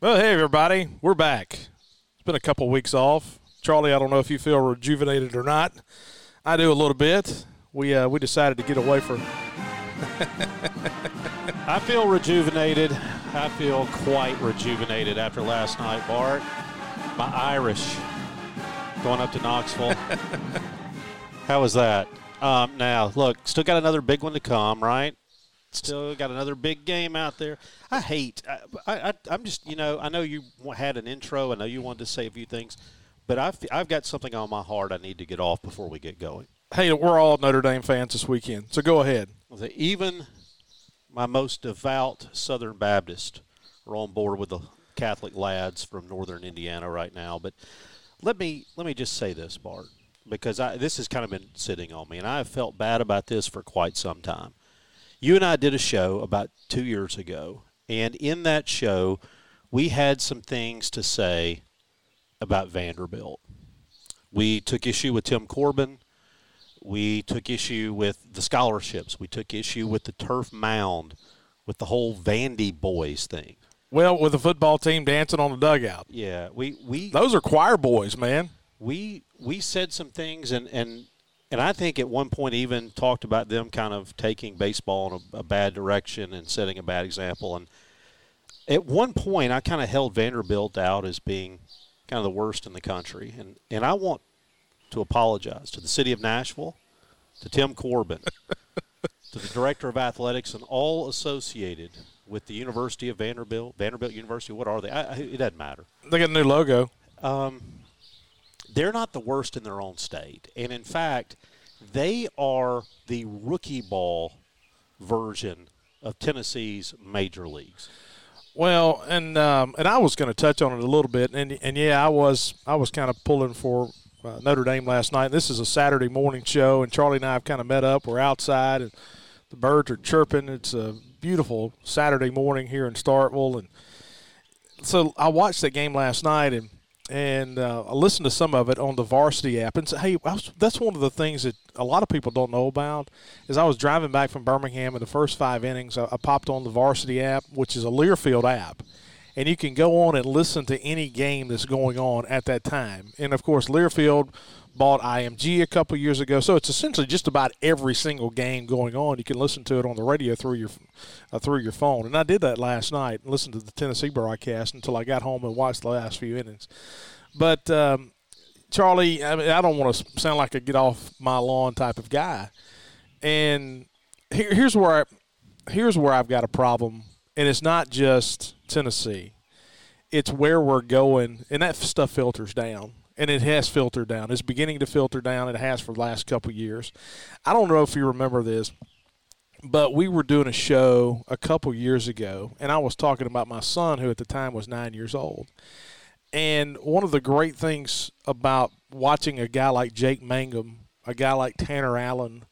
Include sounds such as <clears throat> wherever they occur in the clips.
Well, hey, everybody. We're back. It's been a couple weeks off. Charlie, I don't know if you feel rejuvenated or not. I do a little bit. We, uh, we decided to get away from. <laughs> I feel rejuvenated. I feel quite rejuvenated after last night, Bart. My Irish going up to Knoxville. <laughs> How was that? Um, now, look, still got another big one to come, right? Still got another big game out there. I hate. I, I, I'm just, you know, I know you had an intro. I know you wanted to say a few things, but I've, I've got something on my heart I need to get off before we get going. Hey, we're all Notre Dame fans this weekend, so go ahead. Even my most devout Southern Baptist are on board with the Catholic lads from Northern Indiana right now. But let me let me just say this, Bart, because I, this has kind of been sitting on me, and I have felt bad about this for quite some time you and I did a show about two years ago, and in that show, we had some things to say about Vanderbilt. We took issue with Tim Corbin. We took issue with the scholarships. We took issue with the turf mound, with the whole Vandy boys thing. Well, with the football team dancing on the dugout. Yeah, we we those are choir boys, man. We we said some things, and and and I think at one point even talked about them kind of taking baseball in a, a, bad direction and setting a bad example. And at one point, I kind of held Vanderbilt out as being kind of the worst in the country. And and I want to apologize to the city of Nashville, to Tim Corbin, <laughs> to the director of athletics, and all associated with the University of Vanderbilt, Vanderbilt University. What are they? I, it doesn't matter. They got a new logo. Um, they're not the worst in their own state. And in fact, they are the rookie ball version of Tennessee's major leagues. Well, and um, and I was going to touch on it a little bit, and and yeah, I was I was kind of pulling for uh, Notre Dame last night. This is a Saturday morning show, and Charlie and I have kind of met up. We're outside, and the birds are chirping. It's a beautiful Saturday morning here in Starkville, and so I watched that game last night, and and uh, I listened to some of it on the Varsity app. And hey, was, that's one of the things that a lot of people don't know about. Is I was driving back from Birmingham in the first five innings, I, I popped on the Varsity app, which is a Learfield app, and you can go on and listen to any game that's going on at that time. And of course, Learfield bought IMG a couple years ago, so it's essentially just about every single game going on. You can listen to it on the radio through your uh, through your phone. And I did that last night and listened to the Tennessee broadcast until I got home and watched the last few innings. But um, Charlie, I, mean, I don't want to sound like a get off my lawn type of guy. And here, here's where I, here's where I've got a problem, and it's not just Tennessee. It's where we're going, and that stuff filters down and it has filtered down. It's beginning to filter down. It has for the last couple years. I don't know if you remember this, but we were doing a show a couple years ago, and I was talking about my son, who at the time was nine years old. And one of the great things about watching a guy like Jake Mangum, a guy like Tanner Allen,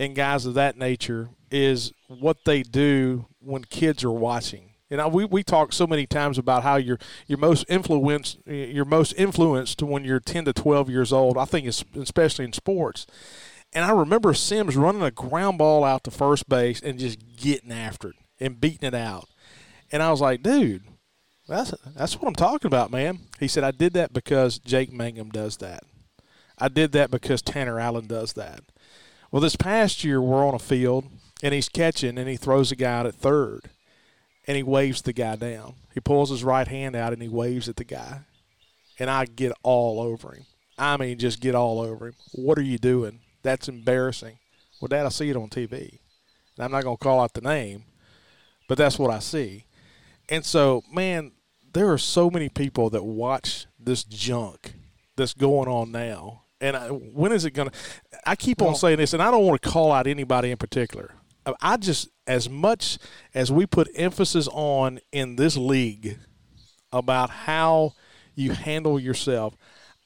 and guys of that nature is what they do when kids are watching and we, we talk so many times about how you're you're most influenced you're most influenced when you're 10 to 12 years old. I think it's especially in sports. And I remember Sims running a ground ball out to first base and just getting after it and beating it out. And I was like, dude, that's that's what I'm talking about, man. He said I did that because Jake Mangum does that. I did that because Tanner Allen does that. Well, this past year we're on a field and he's catching and he throws a guy out at third and he waves the guy down. He pulls his right hand out and he waves at the guy. And I get all over him. I mean, just get all over him. What are you doing? That's embarrassing. Well, Dad, I see it on TV. And I'm not going to call out the name, but that's what I see. And so, man, there are so many people that watch this junk that's going on now. And I, when is it going to? I keep on saying this, and I don't want to call out anybody in particular. I just as much as we put emphasis on in this league about how you handle yourself.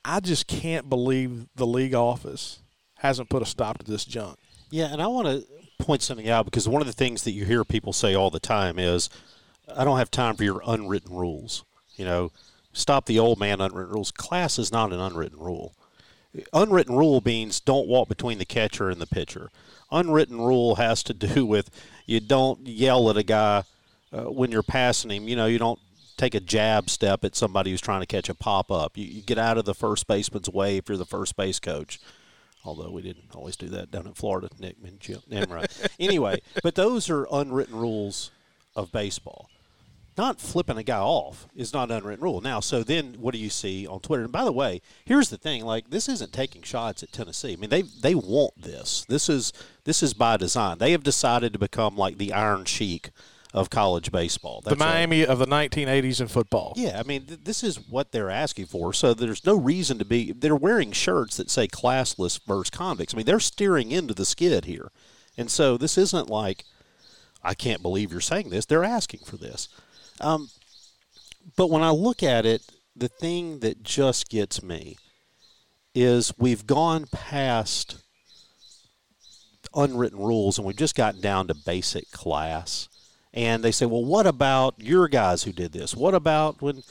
I just can't believe the league office hasn't put a stop to this junk. Yeah, and I want to point something out because one of the things that you hear people say all the time is, I don't have time for your unwritten rules. You know, stop the old man unwritten rules. Class is not an unwritten rule. Unwritten rule means don't walk between the catcher and the pitcher. Unwritten rule has to do <laughs> with you don't yell at a guy uh, when you're passing him. You know, you don't take a jab step at somebody who's trying to catch a pop up. You, you get out of the first baseman's way if you're the first base coach although we didn't always do that down in Florida, Nick and Jim. <laughs> anyway, but those are unwritten rules of baseball. Not flipping a guy off is not an unwritten rule. Now, so then what do you see on Twitter? And by the way, here's the thing: like this isn't taking shots at Tennessee. I mean, they they want this. This is this is by design. They have decided to become like the Iron Sheik of college baseball. That's the Miami of the 1980s in football. Yeah, I mean, th- this is what they're asking for. So there's no reason to be. They're wearing shirts that say classless versus convicts. I mean, they're steering into the skid here. And so this isn't like, I can't believe you're saying this. They're asking for this. Um, but when I look at it, the thing that just gets me is we've gone past unwritten rules and we've just gotten down to basic class and they say, well, what about your guys who did this? What about when,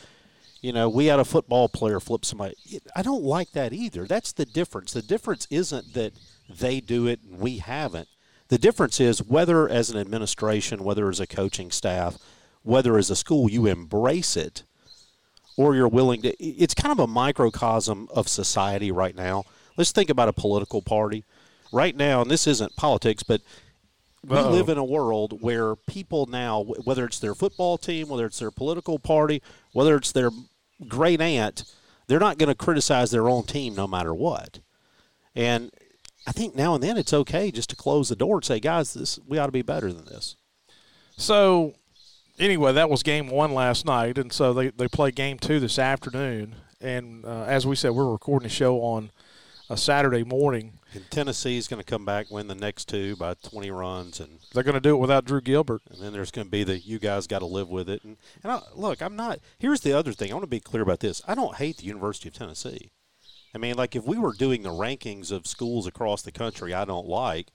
you know, we had a football player flip somebody? I don't like that either. That's the difference. The difference isn't that they do it and we haven't. The difference is whether as an administration, whether as a coaching staff, whether as a school, you embrace it or you're willing to. It's kind of a microcosm of society right now. Let's think about a political party. Right now, and this isn't politics, but we Uh-oh. live in a world where people now, whether it's their football team, whether it's their political party, whether it's their great aunt, they're not going to criticize their own team no matter what. And I think now and then it's okay just to close the door and say, guys, this we ought to be better than this. So, anyway, that was game one last night, and so they they play game two this afternoon. And uh, as we said, we're recording the show on a Saturday morning. And Tennessee's going to come back, win the next two by 20 runs, and they're going to do it without Drew Gilbert. And then there's going to be the you guys got to live with it. And, and I, look, I'm not. Here's the other thing. I want to be clear about this. I don't hate the University of Tennessee. I mean, like if we were doing the rankings of schools across the country, I don't like.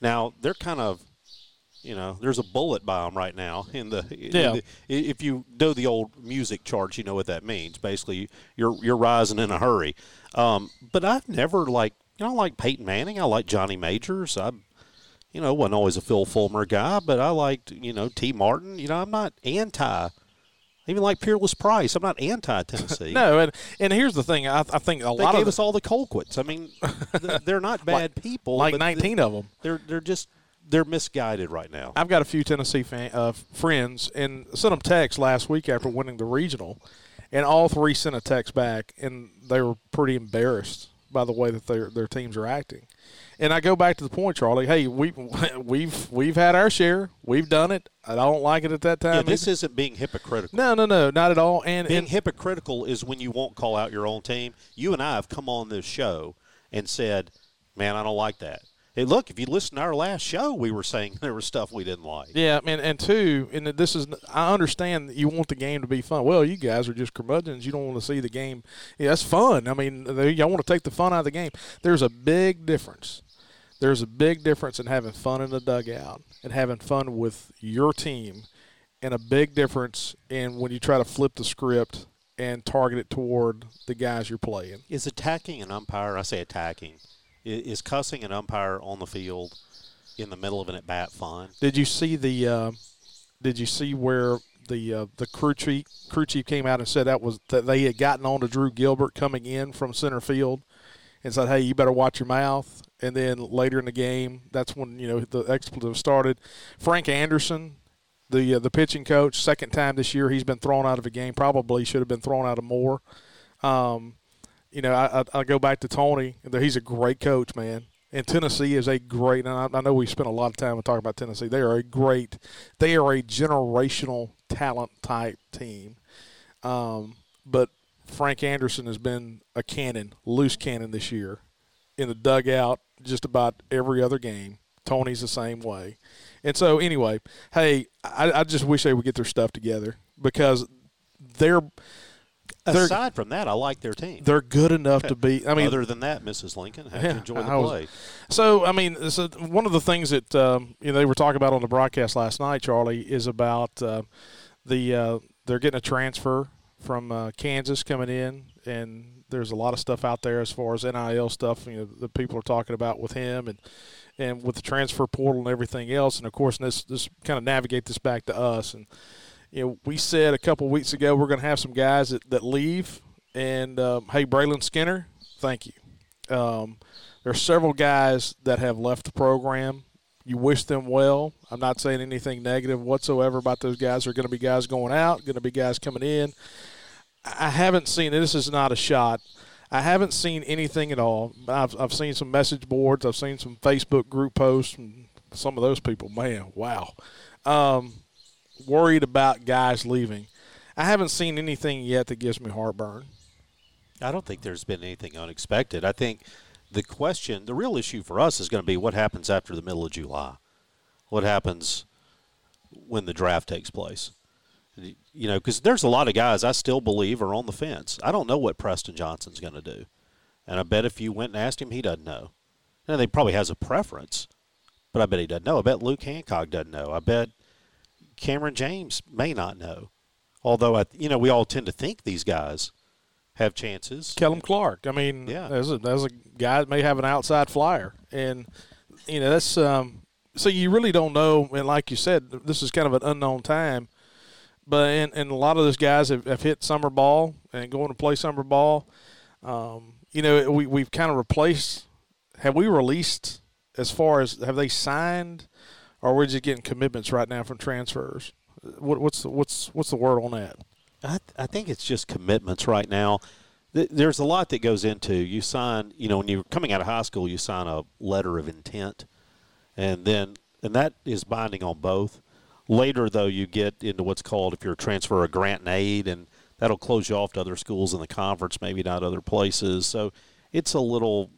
Now they're kind of you know, there's a bullet by them right now in the. Yeah. In the, if you know the old music charts, you know what that means. Basically, you're you're rising in a hurry. Um, but I've never like you know I like Peyton Manning. I like Johnny Majors. I, you know, wasn't always a Phil Fulmer guy, but I liked you know Tee Martin. You know, I'm not anti. Even like Peerless Price, I'm not anti Tennessee. <laughs> no, and and here's the thing. I, I think a they lot gave of us all the Colquitts. I mean, they're not <laughs> bad like, people. Like 19 of them. They're they're just they're misguided right now. I've got a few Tennessee fan, uh, friends and sent them text last week after winning the regional, and all three sent a text back, and they were pretty embarrassed by the way that their their teams are acting. And I go back to the point, Charlie. Hey, we <laughs> we've we've had our share. We've done it. I don't like it at that time. Yeah, this either. isn't being hypocritical. No, no, no, not at all. And being and, hypocritical is when you won't call out your own team. You and I have come on this show and said, "Man, I don't like that." Hey, look, if you listen to our last show, we were saying <laughs> there was stuff we didn't like. Yeah, and and two, and this is I understand that you want the game to be fun. Well, you guys are just curmudgeons. You don't want to see the game. Yeah, that's fun. I mean, y'all want to take the fun out of the game. There's a big difference. There's a big difference in having fun in the dugout and having fun with your team, and a big difference in when you try to flip the script and target it toward the guys you're playing. Is attacking an umpire? I say attacking is cussing an umpire on the field in the middle of an at bat fine? Did you see the? Uh, did you see where the uh, the crew chief crew chief came out and said that was that they had gotten on to Drew Gilbert coming in from center field, and said, "Hey, you better watch your mouth." And then later in the game, that's when you know the expletive started. Frank Anderson, the uh, the pitching coach, second time this year he's been thrown out of a game. Probably should have been thrown out of more. Um, you know, I, I, I, go back to Tony. He's a great coach, man. And Tennessee is a great. And I, I know we spent a lot of time talking about Tennessee. They are a great. They are a generational talent type team. Um, but Frank Anderson has been a cannon, loose cannon this year, in the dugout just about every other game. Tony's the same way. And so, anyway, hey, I, I just wish they would get their stuff together because they're they're Aside from that, I like their team. they're good enough to be. I mean, Other than that, Mrs. Lincoln had Yeah, to enjoy the I was- play. So I mean, so one of the things that um, you know they were talking about on the broadcast last night, Charlie, is about uh, the uh, they're getting a transfer from uh, Kansas coming in, and there's a lot of stuff out there as far as NIL stuff. You know, that people are talking about with him and and with the transfer portal and everything else, and of course, this this kind of navigate this back to us and. You know, we said a couple weeks ago we're going to have some guys that, that leave, and um, hey, Braylon Skinner, thank you. Um, there are several guys that have left the program. You wish them well. I'm not saying anything negative whatsoever about those guys. There are going to be guys going out, going to be guys coming in. I haven't seen this is not a shot. I haven't seen anything at all. I've, I've seen some message boards. I've seen some Facebook group posts from some of those people. Man, wow. Um, worried about guys leaving. I haven't seen anything yet that gives me heartburn. I don't think there's been anything unexpected. I think the question, the real issue for us is going to be what happens after the middle of July. What happens when the draft takes place? You know, because there's a lot of guys I still believe are on the fence. I don't know what Preston Johnson's going to do. And I bet if you went and asked him, he doesn't know. And he probably has a preference, but I bet he doesn't know. I bet Luke Hancock doesn't know. I bet Kamren James may not know. Although, I, you know, we all tend to think these guys have chances. Kellum Clark. I mean, Yeah. there's a there's a guy that may have an outside flyer, and you know that's um. So you really don't know, and like you said, this is kind of an unknown time. But and, and a lot of those guys have, have hit summer ball and going to play summer ball. Um, you know, we we've kind of replaced. Have we released as far as have they signed, or we're just getting commitments right now from transfers? What, what's the, what's what's the word on that? I, th- I think it's just commitments right now. Th- There's a lot that goes into you sign. You know, when you're coming out of high school, you sign a letter of intent, and then and that is binding on both. Later, though, you get into what's called if you're a transfer a grant and aid, and that'll close you off to other schools in the conference, maybe not other places. So it's a little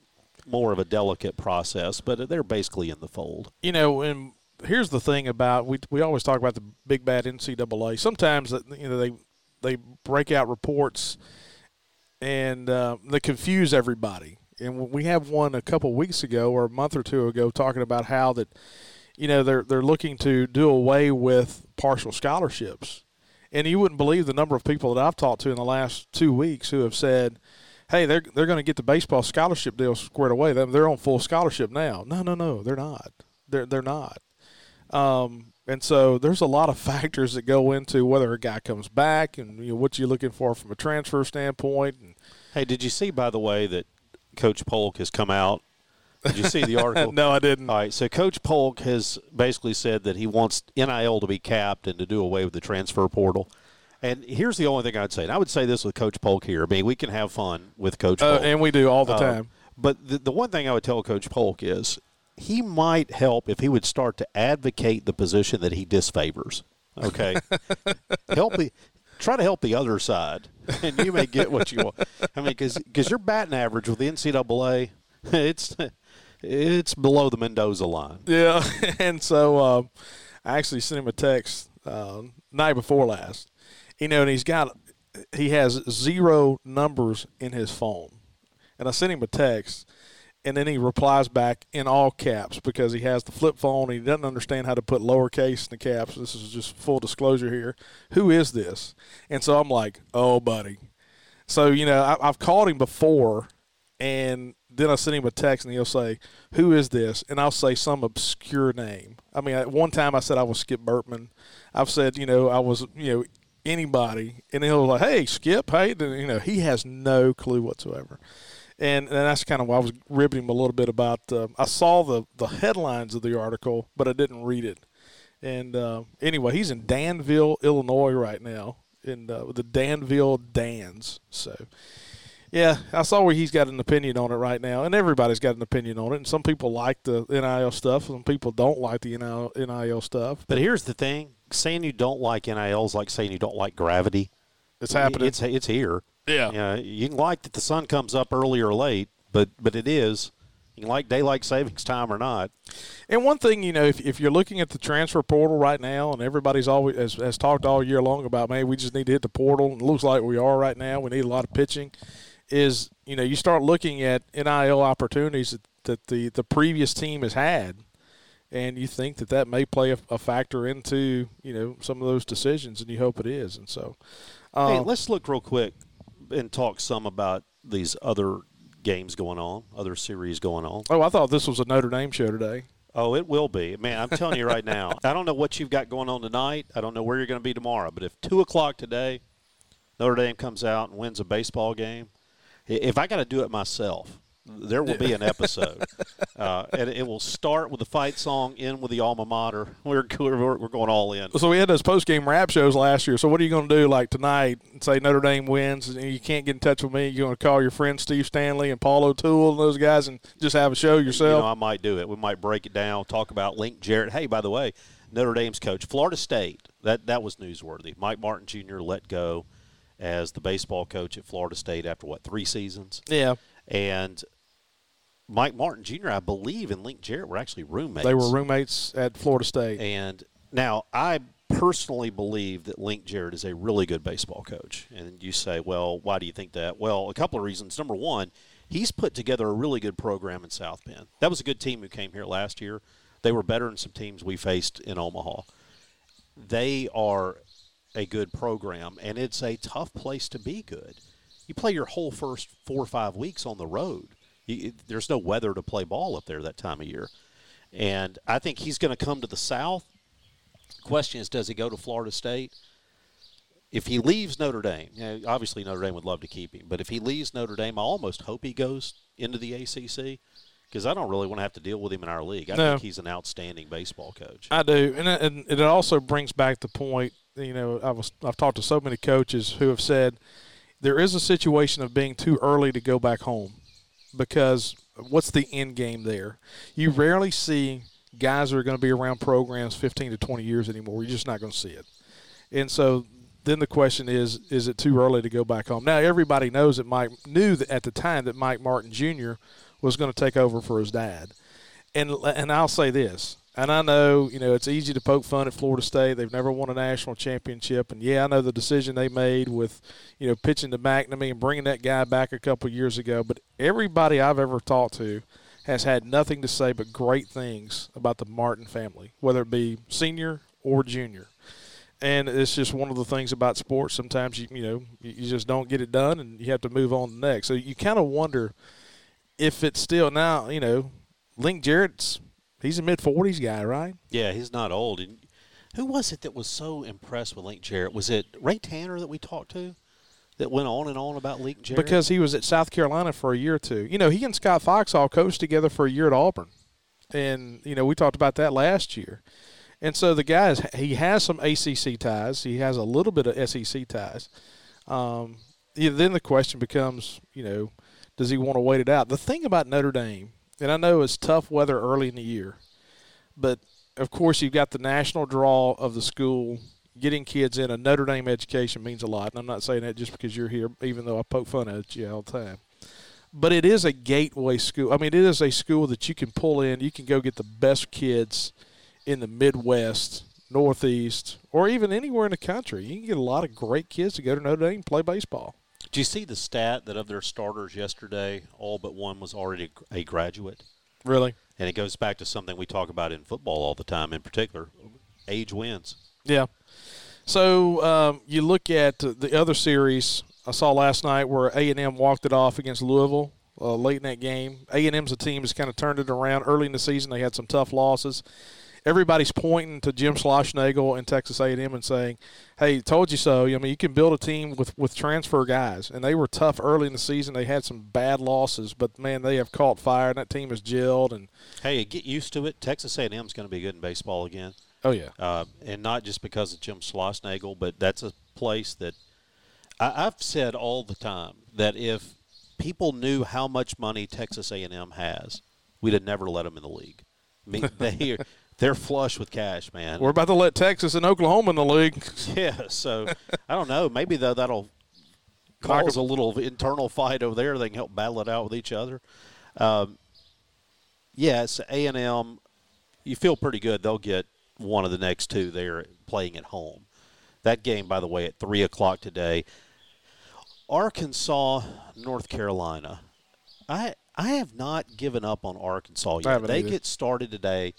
more of a delicate process, but they're basically in the fold. you know, and here's the thing about we we always talk about the big bad NCAA. Sometimes you know they they break out reports and uh, they confuse everybody. And we have one a couple weeks ago or a month or two ago talking about how that you know they're they're looking to do away with partial scholarships. And you wouldn't believe the number of people that I've talked to in the last two weeks who have said, "Hey, they're they're going to get the baseball scholarship deal squared away. They're they're on full scholarship now." No, no, no, they're not. They're they're not. Um, and so there's a lot of <laughs> factors that go into whether a guy comes back and you know, what you're looking for from a transfer standpoint. And Hey, did you see, by the way, that Coach Polk has come out? Did you see the <laughs> article? no, I didn't. All right, so Coach Polk has basically said that he wants NIL to be capped and to do away with the transfer portal. And here's the only thing I'd say. And I would say this with Coach Polk here. I mean, we can have fun with Coach Uh, Polk. and we do all the Uh, time. But the, the one thing I would tell Coach Polk is he might help if he would start to advocate the position that he disfavors. Okay, <laughs> help the try to help the other side, and you may get what you want. I mean, because because your batting average with the NCAA, <laughs> it's it's below the Mendoza line. Yeah, <laughs> and so um, I actually sent him a text uh, night before last. You know, and he's got he has zero numbers in his phone, and I sent him a text, and then he replies back in all caps because he has the flip phone. And he doesn't understand how to put lowercase in the caps. This is just full disclosure here. Who is this? And so I'm like, oh, buddy. So you know, I, I've called him before, and then I send him a text, and he'll say, "Who is this?" And I'll say some obscure name. I mean, at one time I said I was Skip Bertman. I've said, you know, I was, you know, anybody, and he'll like, "Hey, Skip, hey," you know, he has no clue whatsoever. And, and that's kind of why I was ribbing him a little bit about. Uh, I saw the the headlines of the article, but I didn't read it. And uh, anyway, he's in Danville, Illinois, right now, in uh, the Danville Dans. So, yeah, I saw where he's got an opinion on it right now, and everybody's got an opinion on it. And some people like the NIL stuff, some people don't like the NIL, NIL stuff. But here's the thing: saying you don't like NIL is like saying you don't like gravity. It's happening. It's it's here. Yeah. You, know, you can like that the sun comes up early or late, but but it is, You can like daylight savings time or not. And one thing, you know, if, if you're looking at the transfer portal right now, and everybody's always has, has talked all year long about, man, we just need to hit the portal. And it looks like we are right now. We need a lot of pitching. Is you know, you start looking at NIL opportunities that, that the the previous team has had, and you think that that may play a, a, factor into you know some of those decisions, and you hope it is. And so, um, hey, let's look real quick and talk some about these other games going on, other series going on. Oh, I thought this was a Notre Dame show today. Oh, it will be. Man, I'm telling you right now. I don't know what you've got going on tonight. I don't know where you're going to be tomorrow. But if 2 o'clock today, Notre Dame comes out and wins a baseball game, if I got to do it myself, there will be an episode, uh, and it will start with the fight song, end with the alma mater. We're we're, we're going all in. So we had those post game rap shows last year. So what are you going to do like tonight? Say Notre Dame wins, and you can't get in touch with me. You're going to call your friend Steve Stanley and Paul O'Toole and those guys, and just have a show yourself. You know, I might do it. We might break it down, talk about Link Jarrett. Hey, by the way, Notre Dame's coach, Florida State. That that was newsworthy. Mike Martin Jr. let go as the baseball coach at Florida State after what three seasons? Yeah. And Mike Martin Jr., I believe, and Link Jarrett were actually roommates. They were roommates at Florida State. And now I personally believe that Link Jarrett is a really good baseball coach. And you say, well, why do you think that? Well, a couple of reasons. Number one, he's put together a really good program in South Bend. That was a good team who came here last year. They were better than some teams we faced in Omaha. They are a good program, and it's a tough place to be good. You play your whole first four or five weeks on the road he, there's no weather to play ball up there that time of year. And I think he's going to come to the South. Question is, does he go to Florida State? If he leaves Notre Dame, you know, obviously Notre Dame would love to keep him, but if he leaves Notre Dame, I almost hope he goes into the ACC because I don't really want to have to deal with him in our league. I no. think he's an outstanding baseball coach. I do, and, and it also brings back the point. You know, I was I've talked to so many coaches who have said there is a situation of being too early to go back home because what's the end game there? You rarely see guys that are going to be around programs 15 to 20 years anymore. You're just not going to see it. And so then the question is, is it too early to go back home? Now everybody knows that Mike knew that at the time that Mike Martin Jr. was going to take over for his dad. And and I'll say this, and I know, you know, it's easy to poke fun at Florida State. They've never won a national championship. And, yeah, I know the decision they made with, you know, pitching to McNamee and bringing that guy back a couple years ago. But everybody I've ever talked to has had nothing to say but great things about the Martin family, whether it be senior or junior. And it's just one of the things about sports. Sometimes, you, you know, you just don't get it done and you have to move on to the next. So you kind of wonder if it's still now, you know, Link Jarrett's – He's a mid forties guy, right? Yeah, he's not old. And who was it that was so impressed with Link Jarrett? Was it Ray Tanner that we talked to? That went on and on about Link Jarrett? Because he was at South Carolina for a year or two. You know, he and Scott Foxhall coached together for a year at Auburn. And, you know, we talked about that last year. And so the guy is, he has some ACC ties. He has a little bit of SEC ties. Um, then the question becomes, you know, does he want to wait it out? The thing about Notre Dame and I know it's tough weather early in the year, but of course you've got the national draw of the school. Getting kids in a Notre Dame education means a lot, and I'm not saying that just because you're here, even though I poke fun at you all the time. But it is a gateway school. I mean, it is a school that you can pull in. You can go get the best kids in the Midwest, Northeast, or even anywhere in the country. You can get a lot of great kids to go to Notre Dame and play baseball. Do you see the stat that of their starters yesterday, all but one was already a graduate? Really? And it goes back to something we talk about in football all the time, in particular, age wins. Yeah. So um, you look at the other series I saw last night where A and M walked it off against Louisville uh, late in that game. A and M's a team has kind of turned it around early in the season. They had some tough losses everybody's pointing to Jim Schlossnagle and Texas A&M and saying, "Hey, told you so." I mean, you can build a team with with transfer guys, and they were tough early in the season. They had some bad losses, but man, they have caught fire, and that team is gelled. And hey, get used to it. Texas A&M is going to be good in baseball again. Oh yeah, uh, and not just because of Jim Schlossnagle, but that's a place that I, I've said all the time that if people knew how much money Texas A&M has, we'd have never let them in the league. I mean, <laughs> they they're flush with cash, man. We're about to let Texas and Oklahoma in the league. <laughs> Yeah, so I don't know. Maybe though that'll <laughs> cause a little internal fight over there. They can help battle it out with each other. Um, yes, A and M. You feel pretty good. They'll get one of the next two. They're playing at home. That game, by the way, at three o'clock today. Arkansas, North Carolina. I I have not given up on Arkansas yet. They either. get started today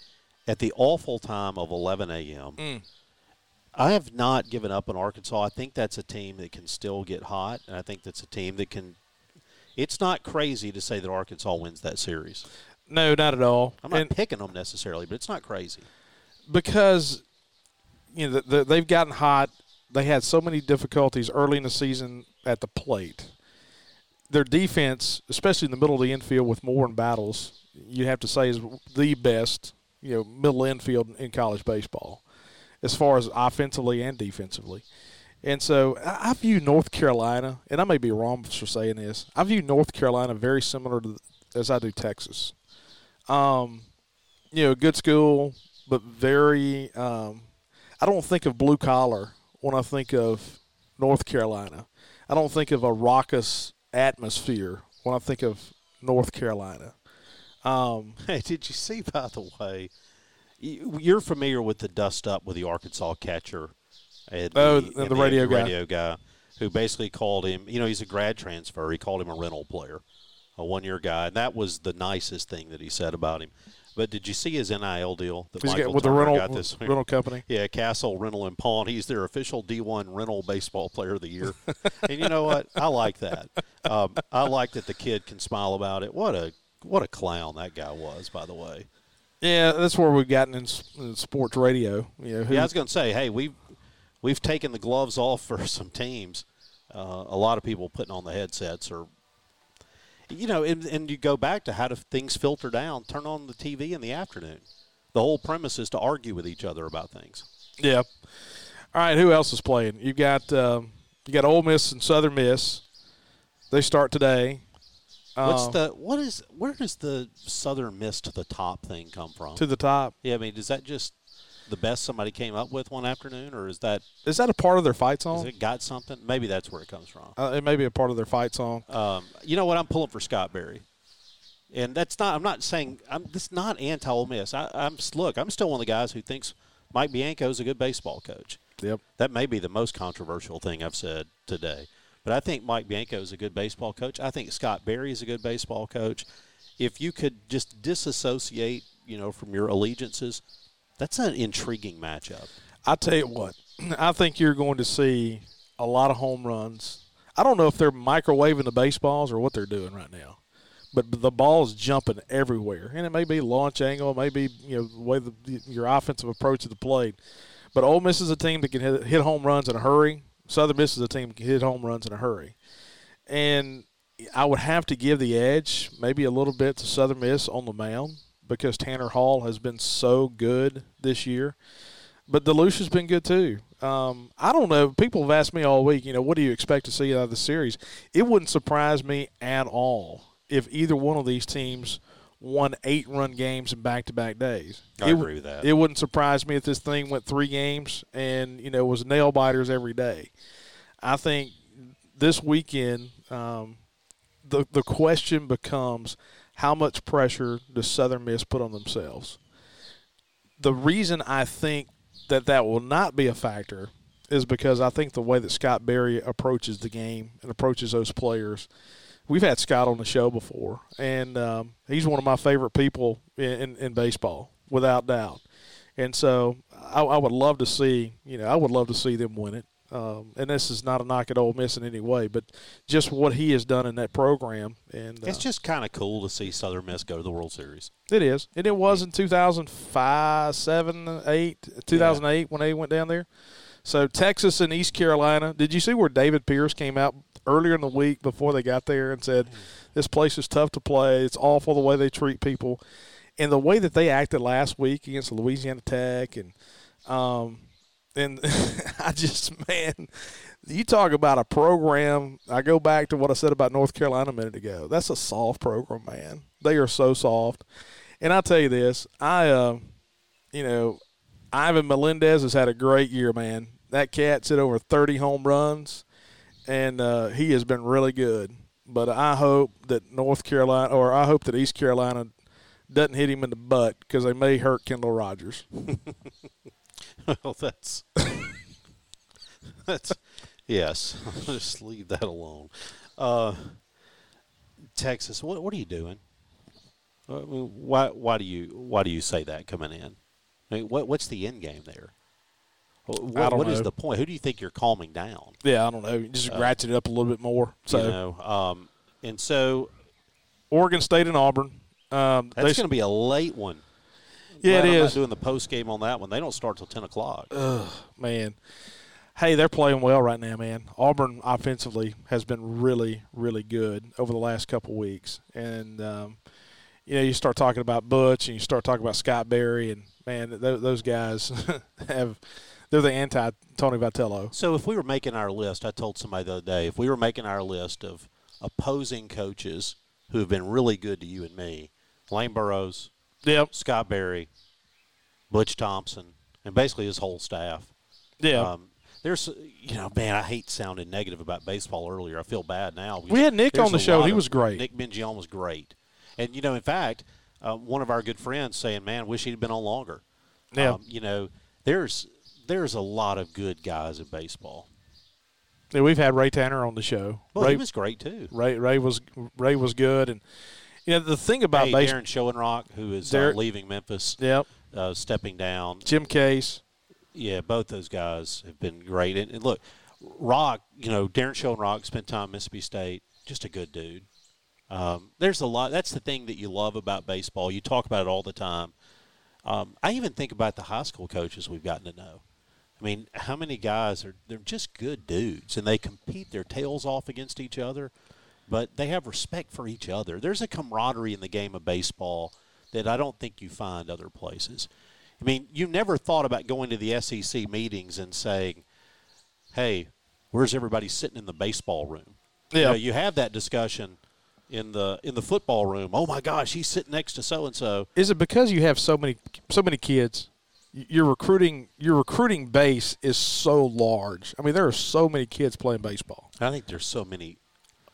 at the awful time of 11 a.m. Mm. I have not given up on Arkansas. I think that's a team that can still get hot, and I think that's a team that can. It's not crazy to say that Arkansas wins that series. No, not at all. I'm not And- picking them necessarily, but it's not crazy. because you know the, the, they've gotten hot. They had so many difficulties early in the season at the plate. Their defense, especially in the middle of the infield with Moore and Battles, you have to say is the best, you know, middle infield in college baseball, as far as offensively and defensively. And so I view North Carolina, and I may be wrong for saying this. I view North Carolina very similar to as I do Texas. Um, you know, good school, but very. Um, I don't think of blue collar when I think of North Carolina. I don't think of a raucous atmosphere when I think of North Carolina. Um, <laughs> Hey, did you see, by the way, you- you're familiar with the dust up with the Arkansas catcher and Oh, the, and the radio guy. radio guy who basically called him, you know, he's a grad transfer. He called him a rental player, a one year guy. And that was the nicest thing that he said about him. But did you see his NIL deal that he's Michael got, with the rental got this rental company. <laughs> Yeah, Castle Rental and Pawn. He's their official D1 rental baseball player of the year. and you know what? I like that. <laughs> Um, I like that the kid can smile about it. What a what a clown that guy was, by the way. Yeah, that's where we've gotten in, in sports radio. You know, who, Yeah, I was going to say, hey, we've we've taken the gloves off for <laughs> some teams. Uh, a lot of people putting on the headsets or, you know, and, and you go back to how do things filter down? Turn on the TV in the afternoon. The whole premise is to argue with each other about things. Yeah. All right, who else is playing? You got um, you got Ole Miss and Southern Miss. They start today. What's Uh, the what is where does the Southern Miss to the top thing come from? to the top? yeah, I mean, is that just the best somebody came up with one afternoon, or is that Is that a part of their fight song? it got something? Maybe that's where it comes from. Uh, it may be a part of their fight song. Um, you know what? I'm pulling for Scott Berry, and that's not. I'm not saying. I'm. This is not anti Ole Miss. I, I'm look. I'm still one of the guys who thinks Mike Bianco is a good baseball coach. Yep. That may be the most controversial thing I've said today. But I think Mike Bianco is a good baseball coach. I think Scott Berry is a good baseball coach. If you could just disassociate, you know, from your allegiances, that's an intriguing matchup. I tell you what, <clears throat> I think you're going to see a lot of home runs. I don't know if they're microwaving the baseballs or what they're doing right now, but the ball's jumping everywhere, and it may be launch angle, it may be you know the way the, your offensive approach to the plate. But Ole Miss is a team that can hit, hit home runs in a hurry. Southern Miss is a team hit home runs in a hurry, and I would have to give the edge maybe a little bit to Southern Miss on the mound because Tanner Hall has been so good this year. But Delucia's been good too. Um, I don't know. People have asked me all week, you know, what do you expect to see out of the series? It wouldn't surprise me at all if either one of these teams won eight run games in back to back days. I It agree with that. It wouldn't surprise me if this thing went three games and, you know, was nail biters every day. I think this weekend, um, the the question becomes how much pressure does Southern Miss put on themselves? The reason I think that that will not be a factor is because I think the way that Scott Berry approaches the game and approaches those players. We've had Scott on the show before, and um, he's one of my favorite people in, in, in baseball, without doubt. And so I, I would love to see, you know, I would love to see them win it. Um, and this is not a knock at Ole Miss in any way, but just what he has done in that program. And uh, It's just kind of cool to see Southern Miss go to the World Series. it is, and it was in 2005, seven, eight, 2008 when they went down there. So Texas and East Carolina. Did you see where David Pierce came out earlier in the week before they got there and said, "This place is tough to play. It's awful the way they treat people." And the way that they acted last week against Louisiana Tech, and um, and <laughs> I just man, you talk about a program. I go back to what I said about North Carolina a minute ago. That's a soft program, man. They are so soft. And I'll tell you this, I, uh, you know, Ivan Melendez has had a great year, man. That cat's hit over 30 home runs, and uh, he has been really good. But I hope that North Carolina, or I hope that East Carolina doesn't hit him in the butt because they may hurt Kendall Rogers. <laughs> well, that's that's yes. <laughs> Just leave that alone. Uh, Texas, what what are you doing? Uh, Why why do you why do you say that coming in? I mean, what what's the end game there? What, what is the point? Who do you think you're calming down? Yeah, I don't know. Just ratchet it up a little bit more. So you know, um, and so Oregon State and Auburn. Um, that's going to be a late one. Yeah, Glad it not doing the post game on that one. They don't start till ten o'clock. Ugh, man. Hey, they're playing well right now, man. Auburn offensively has been really, really good over the last couple weeks, and um, you know you start talking about Butch and you start talking about Scott Berry, and man, th- those guys <laughs> have they're the anti Tony Vitello. So if we were making our list, I told somebody the other day, if we were making our list of opposing coaches who have been really good to you and me, Lane Burroughs, Yep. Scott Berry, Butch Thompson, and basically his whole staff. Yeah. Um, there's, you know, man, I hate sounding negative about baseball earlier. I feel bad now. We had Nick on the show. He was great. Nick Mingione was great. And, you know, in fact, uh, one of our good friends saying, man, wish he'd been on longer. Yeah. Um, you know, there's there's a lot of good guys in baseball. yeah, we've had Ray Tanner on the show. Well, Ray, he was great, too. Ray Ray was Ray was good, and you know the thing about Hey, baseball. Daron Schoenrock, who is uh, leaving Memphis, Yep. uh, stepping down. Jim Case. Yeah, both those guys have been great. And, and look, Rock, you know, Daron Schoenrock spent time at Mississippi State, just a good dude. Um, there's a lot. That's the thing that you love about baseball. You talk about it all the time. Um, I even think about the high school coaches we've gotten to know. I mean, how many guys are they're just good dudes and they compete their tails off against each other, but they have respect for each other. There's a camaraderie in the game of baseball that I don't think you find other places. I mean, you never thought about going to the SEC meetings and saying, "Hey, where's everybody sitting in the baseball room?" You, Yeah. know, you have that discussion in the in the football room. Oh my gosh, he's sitting next to so and so. Is it because you have so many so many kids? Your recruiting your recruiting base is so large. I mean, there are so many kids playing baseball. I think there's so many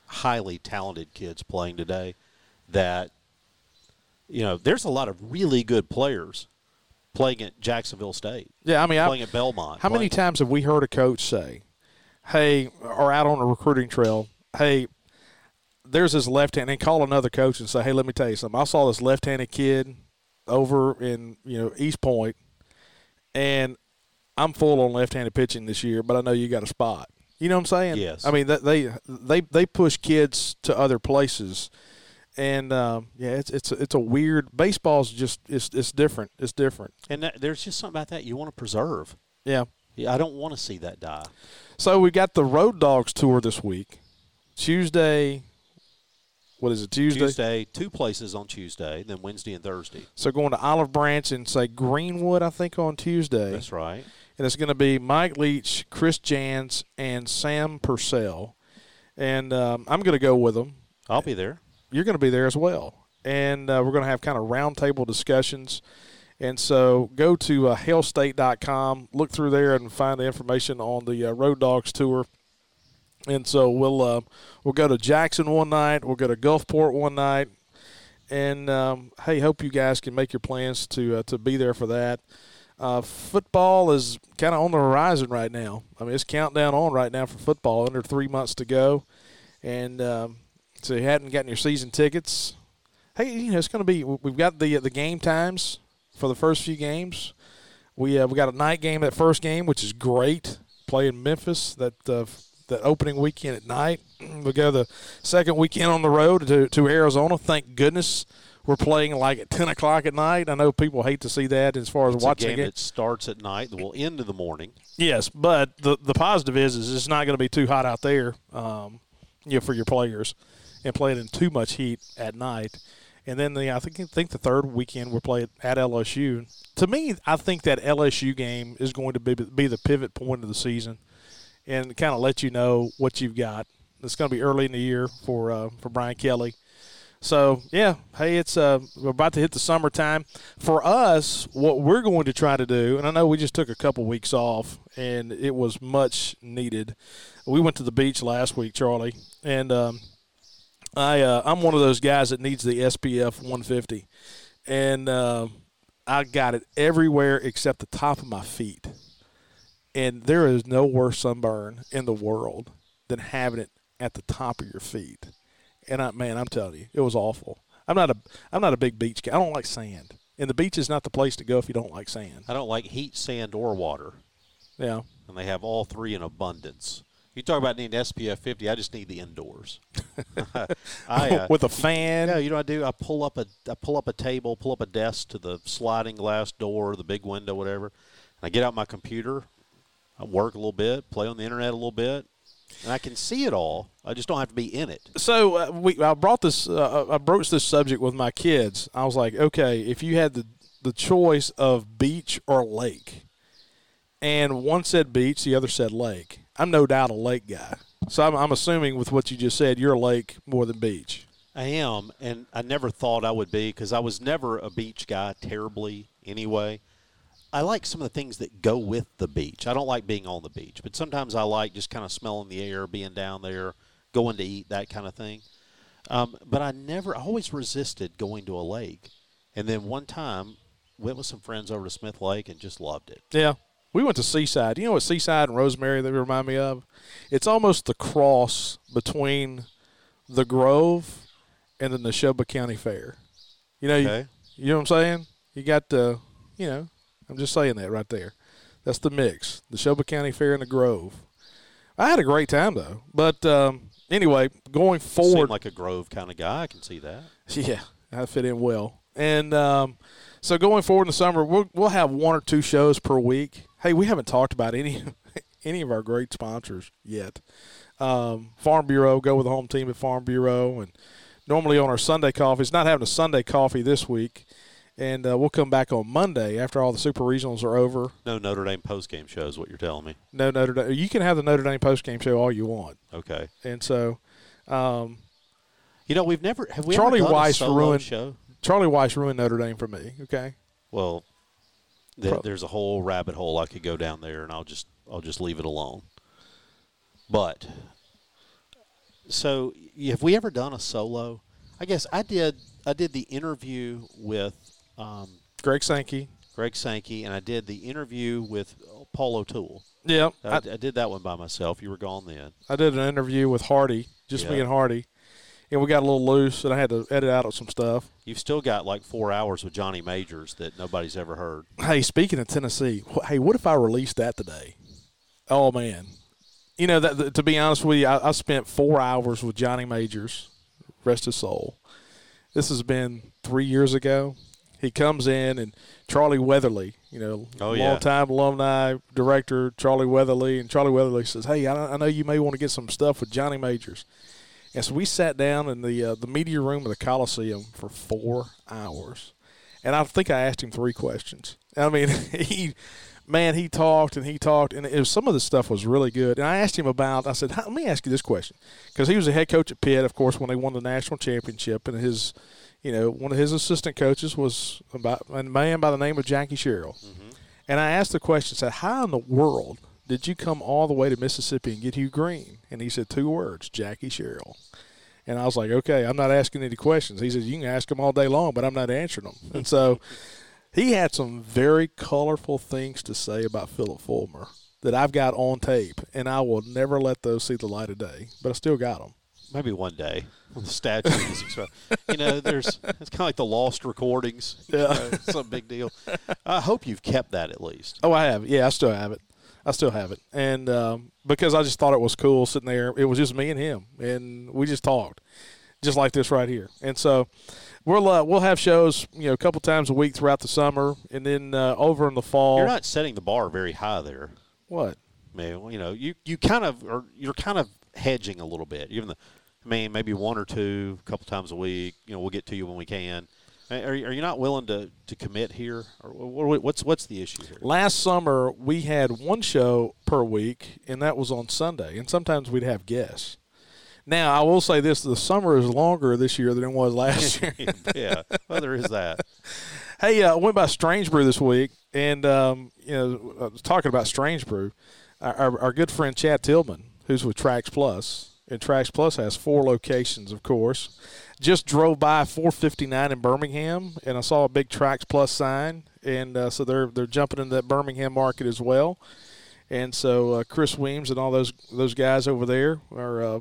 highly talented kids playing today that you know there's a lot of really good players playing at Jacksonville State, Yeah, I mean, I, playing at Belmont. how many times have we heard a coach say, "Hey," or out on a recruiting trail, "Hey, there's this left-hand," and call another coach and say, "Hey, let me tell you something. I saw this left-handed kid over in you know East Point, and I'm full on left-handed pitching this year, but I know you got a spot." You know what I'm saying? Yes. I mean, they they they push kids to other places, and um, yeah, it's it's it's a weird. Baseball's just it's it's different. It's different. And that, there's just something about that you want to preserve. Yeah. Yeah, I don't want to see that die. So we got the Road Dogs tour this week. Tuesday. What is it? Tuesday. Tuesday, two places on Tuesday, then Wednesday and Thursday. So going to Olive Branch and say Greenwood, I think on Tuesday, That's right. and it's going to be Mike Leach, Chris Jans, and Sam Purcell, and um, I'm going to go with them. I'll be there. You're going to be there as well, and uh, we're going to have kind of roundtable discussions. And so go to uh, hailstate.com, look through there, and find the information on the uh, Road Dogs tour. And so we'll uh, we'll go to Jackson one night, we'll go to Gulfport one night, and um, hey, hope you guys can make your plans to uh, to be there for that. Uh, football is kind of on the horizon right now. I mean, it's countdown on right now for football. Under three months to go, and um, so you hadn't gotten your season tickets. Hey, you know it's going to be. We've got the the game times for the first few games. We uh, we got a night game that first game, which is great. Playing Memphis that uh, that opening weekend at night. We go the second weekend on the road to to Arizona. Thank goodness we're playing like at ten o'clock at night. I know people hate to see that as far as It's watching a game it. that starts at night that will end in the morning. Yes, but the the positive is is it's not going to be too hot out there, um, you know, for your players, and playing in too much heat at night. And then the I think I think the third weekend we're playing at LSU. To me, I think that LSU game is going to be be the pivot point of the season, and kind of let you know what you've got. It's going to be early in the year for uh, for Brian Kelly. So yeah, hey, it's uh, we're about to hit the summertime. For us, what we're going to try to do, and I know we just took a couple weeks off, and it was much needed. We went to the beach last week, Charlie, and um, I uh, I'm one of those guys that needs the SPF 150, and um, I got it everywhere except the top of my feet. And there is no worse sunburn in the world than having it at the top of your feet. And I, man, I'm telling you, it was awful. I'm not a, I'm not a big beach guy. I don't like sand, and the beach is not the place to go if you don't like sand. I don't like heat, sand, or water, Yeah, and they have all three in abundance. You talk about needing SPF 50. I just need the indoors. <laughs> <laughs> I, uh, with a fan. Yeah, you know what I do? I pull up a I pull up a table, pull up a desk to the sliding glass door, the big window, whatever. And I get out my computer, I work a little bit, play on the internet a little bit, and I can see it all. I just don't have to be in it. So uh, we, I brought this, uh, I broached this subject with my kids. I was like, okay, if you had the the choice of beach or lake, and one said beach, the other said lake. I'm no doubt a lake guy. So I'm, I'm assuming with what you just said, you're a lake more than beach. I am, and I never thought I would be because I was never a beach guy terribly anyway. I like some of the things that go with the beach. I don't like being on the beach, but sometimes I like just kind of smelling the air, being down there, going to eat, that kind of thing. Um, but I never, I always resisted going to a lake. And then one time, went with some friends over to Smith Lake and just loved it. Yeah. We went to Seaside. You know what Seaside and Rosemary they remind me of? It's almost the cross between the Grove and the Neshoba County Fair. You know, Okay. you, you know what I'm saying? You got the, you know, I'm just saying that right there. That's the mix. The Shelby County Fair and the Grove. I had a great time though. But um, anyway, going forward, like a Grove kind of guy. I can see that. <laughs> yeah, I fit in well. And um, so going forward in the summer, we'll we'll have one or two shows per week. Hey, we haven't talked about any <laughs> any of our great sponsors yet. Um, Farm Bureau, go with the home team at Farm Bureau, and normally on our Sunday coffees. Not having a Sunday coffee this week, and uh, we'll come back on Monday after all the super regionals are over. No Notre Dame post game show is what you're telling me. No Notre Dame. You can have the Notre Dame post game show all you want, Okay. and so. Um, You know, we've never have we Charlie Weis a solo ruined- show. Charlie Weis ruined Notre Dame for me. Okay, Well, th- there's a whole rabbit hole I could go down there, and I'll just I'll just leave it alone. But so, have we ever done a solo? I guess I did. I did the interview with um, Greg Sankey. Greg Sankey, and I did the interview with Paul O'Toole. Yeah, I, I, I did that one by myself. You were gone then. I did an interview with Hardy, just me and Hardy, and we got a little loose, and I had to edit out some stuff. You've still got like four hours with Johnny Majors that nobody's ever heard. Hey, speaking of Tennessee, wh- hey, what if I released that today? Oh man, you know that, that- to be honest with you, I, I spent four hours with Johnny Majors, rest his soul. This has been three years ago. He comes in and Charlie Weatherly, you know, Oh, yeah. longtime alumni director Charlie Weatherly, and Charlie Weatherly says, "Hey, I, I know you may want to get some stuff with Johnny Majors." And so we sat down in the uh, the media room of the Coliseum for four hours, and I think I asked him three questions. I mean, <laughs> he, man, he talked and he talked, and it was, some of the stuff was really good. And I asked him about. I said, "Let me ask you this question," because he was the head coach at Pitt, of course, when they won the national championship, and his, you know, one of his assistant coaches was about a man by the name of Jackie Sherrill. Mm-hmm. And I asked the question, said, "How in the world did you come all the way to Mississippi and get Hugh Green?" And he said two words, Jackie Sherrill. And I was like, "Okay, I'm not asking any questions." He said, "You can ask them all day long, but I'm not answering them." And so <laughs> he had some very colorful things to say about Phillip Fulmer that I've got on tape, and I will never let those see the light of day. But I still got them. Maybe one day when the statue is <laughs> exposed. You know, there's it's kind of like the lost recordings. <laughs> Yeah. know, some big deal. I hope you've kept that at least. Oh, I have. Yeah, I still have it. I still have it, and um, because I just thought it was cool sitting there. It was just me and him, and we just talked, just like this right here. And so we'll uh, we'll have shows, you know, a couple times a week throughout the summer, and then uh, over in the fall. You're not setting the bar very high there. what? I mean, you know, you, you kind of are you're kind of hedging a little bit. Even the, I mean, maybe one or two, a couple times a week. You know, we'll get to you when we can. Are, you- are you not willing to, to commit here, or what's what's the issue here? Last summer we had one show per week, and that was on Sunday, and sometimes we'd have guests. Now I will say this: the summer is longer this year than it was last <laughs> year. yeah, well, there is that. <laughs> Hey, uh, I went by Strange Brew this week, and um, you know, I was talking about Strange Brew. Our, our, our good friend Chad Tillman, who's with Trax Plus, and Tracks Plus has four locations, of course. Just drove by 459 in Birmingham, and I saw a big Tracks Plus sign, and uh, so they're they're jumping into that Birmingham market as well. And so uh, Chris Weems and all those those guys over there are uh,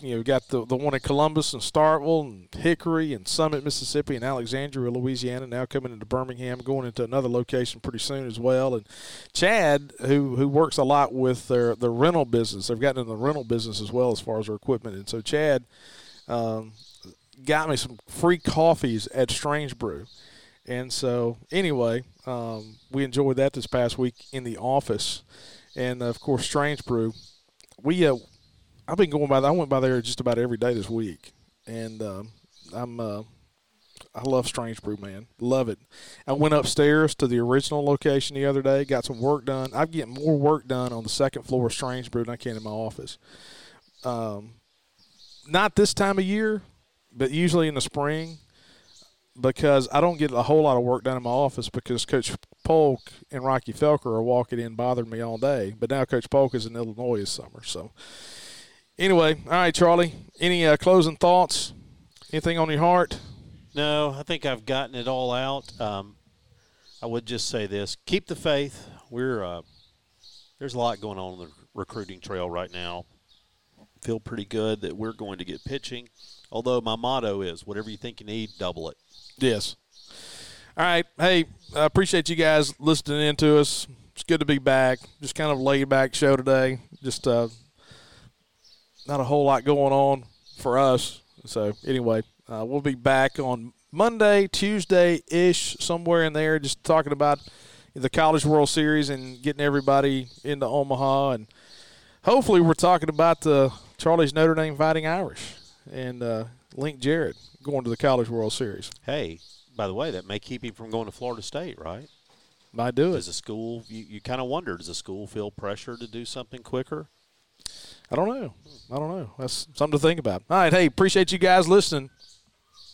you know, got the, the one in Columbus and Starkville and Hickory and Summit, Mississippi and Alexandria, Louisiana. Now coming into Birmingham, going into another location pretty soon as well. And Chad, who who works a lot with their the rental business, they've gotten in the rental business as well as far as their equipment. And so Chad um, got me some free coffees at Strange Brew. And so anyway, um, we enjoyed that this past week in the office. And of course, Strange Brew. We uh, I've been going by. I went by there just about every day this week, and um, I'm. Uh, I love Strange Brew, man. Love it. I went upstairs to the original location the other day, got some work done. I get more work done on the second floor of Strange Brew than I can in my office. Um, not this time of year, but usually in the spring, because I don't get a whole lot of work done in my office because Coach Polk and Rocky Felker are walking in bothering me all day. But now Coach Polk is in Illinois this summer, so anyway, all right, Charlie. Any uh, closing thoughts? Anything on your heart? No, I think I've gotten it all out. Um, I would just say this: keep the faith. We're uh, there's a lot going on on the recruiting trail right now. Feel pretty good that we're going to get pitching. Although my motto is, whatever you think you need, double it. Yes. All right. Hey, I appreciate you guys listening in to us. It's good to be back. Just kind of laid back show today. Just uh, not a whole lot going on for us. So anyway, uh, we'll be back on Monday, Tuesday ish, somewhere in there, just talking about the College World Series and getting everybody into Omaha, and hopefully we're talking about the Charlie's Notre Dame Fighting Irish and uh, Link Jarrett going to the College World Series. Hey, by the way, that may keep him from going to Florida State, right? Might do it. Does a school, you, you kind of wonder, does a school feel pressure to do something quicker? I don't know. I don't know. That's something to think about. All right. Hey, appreciate you guys listening.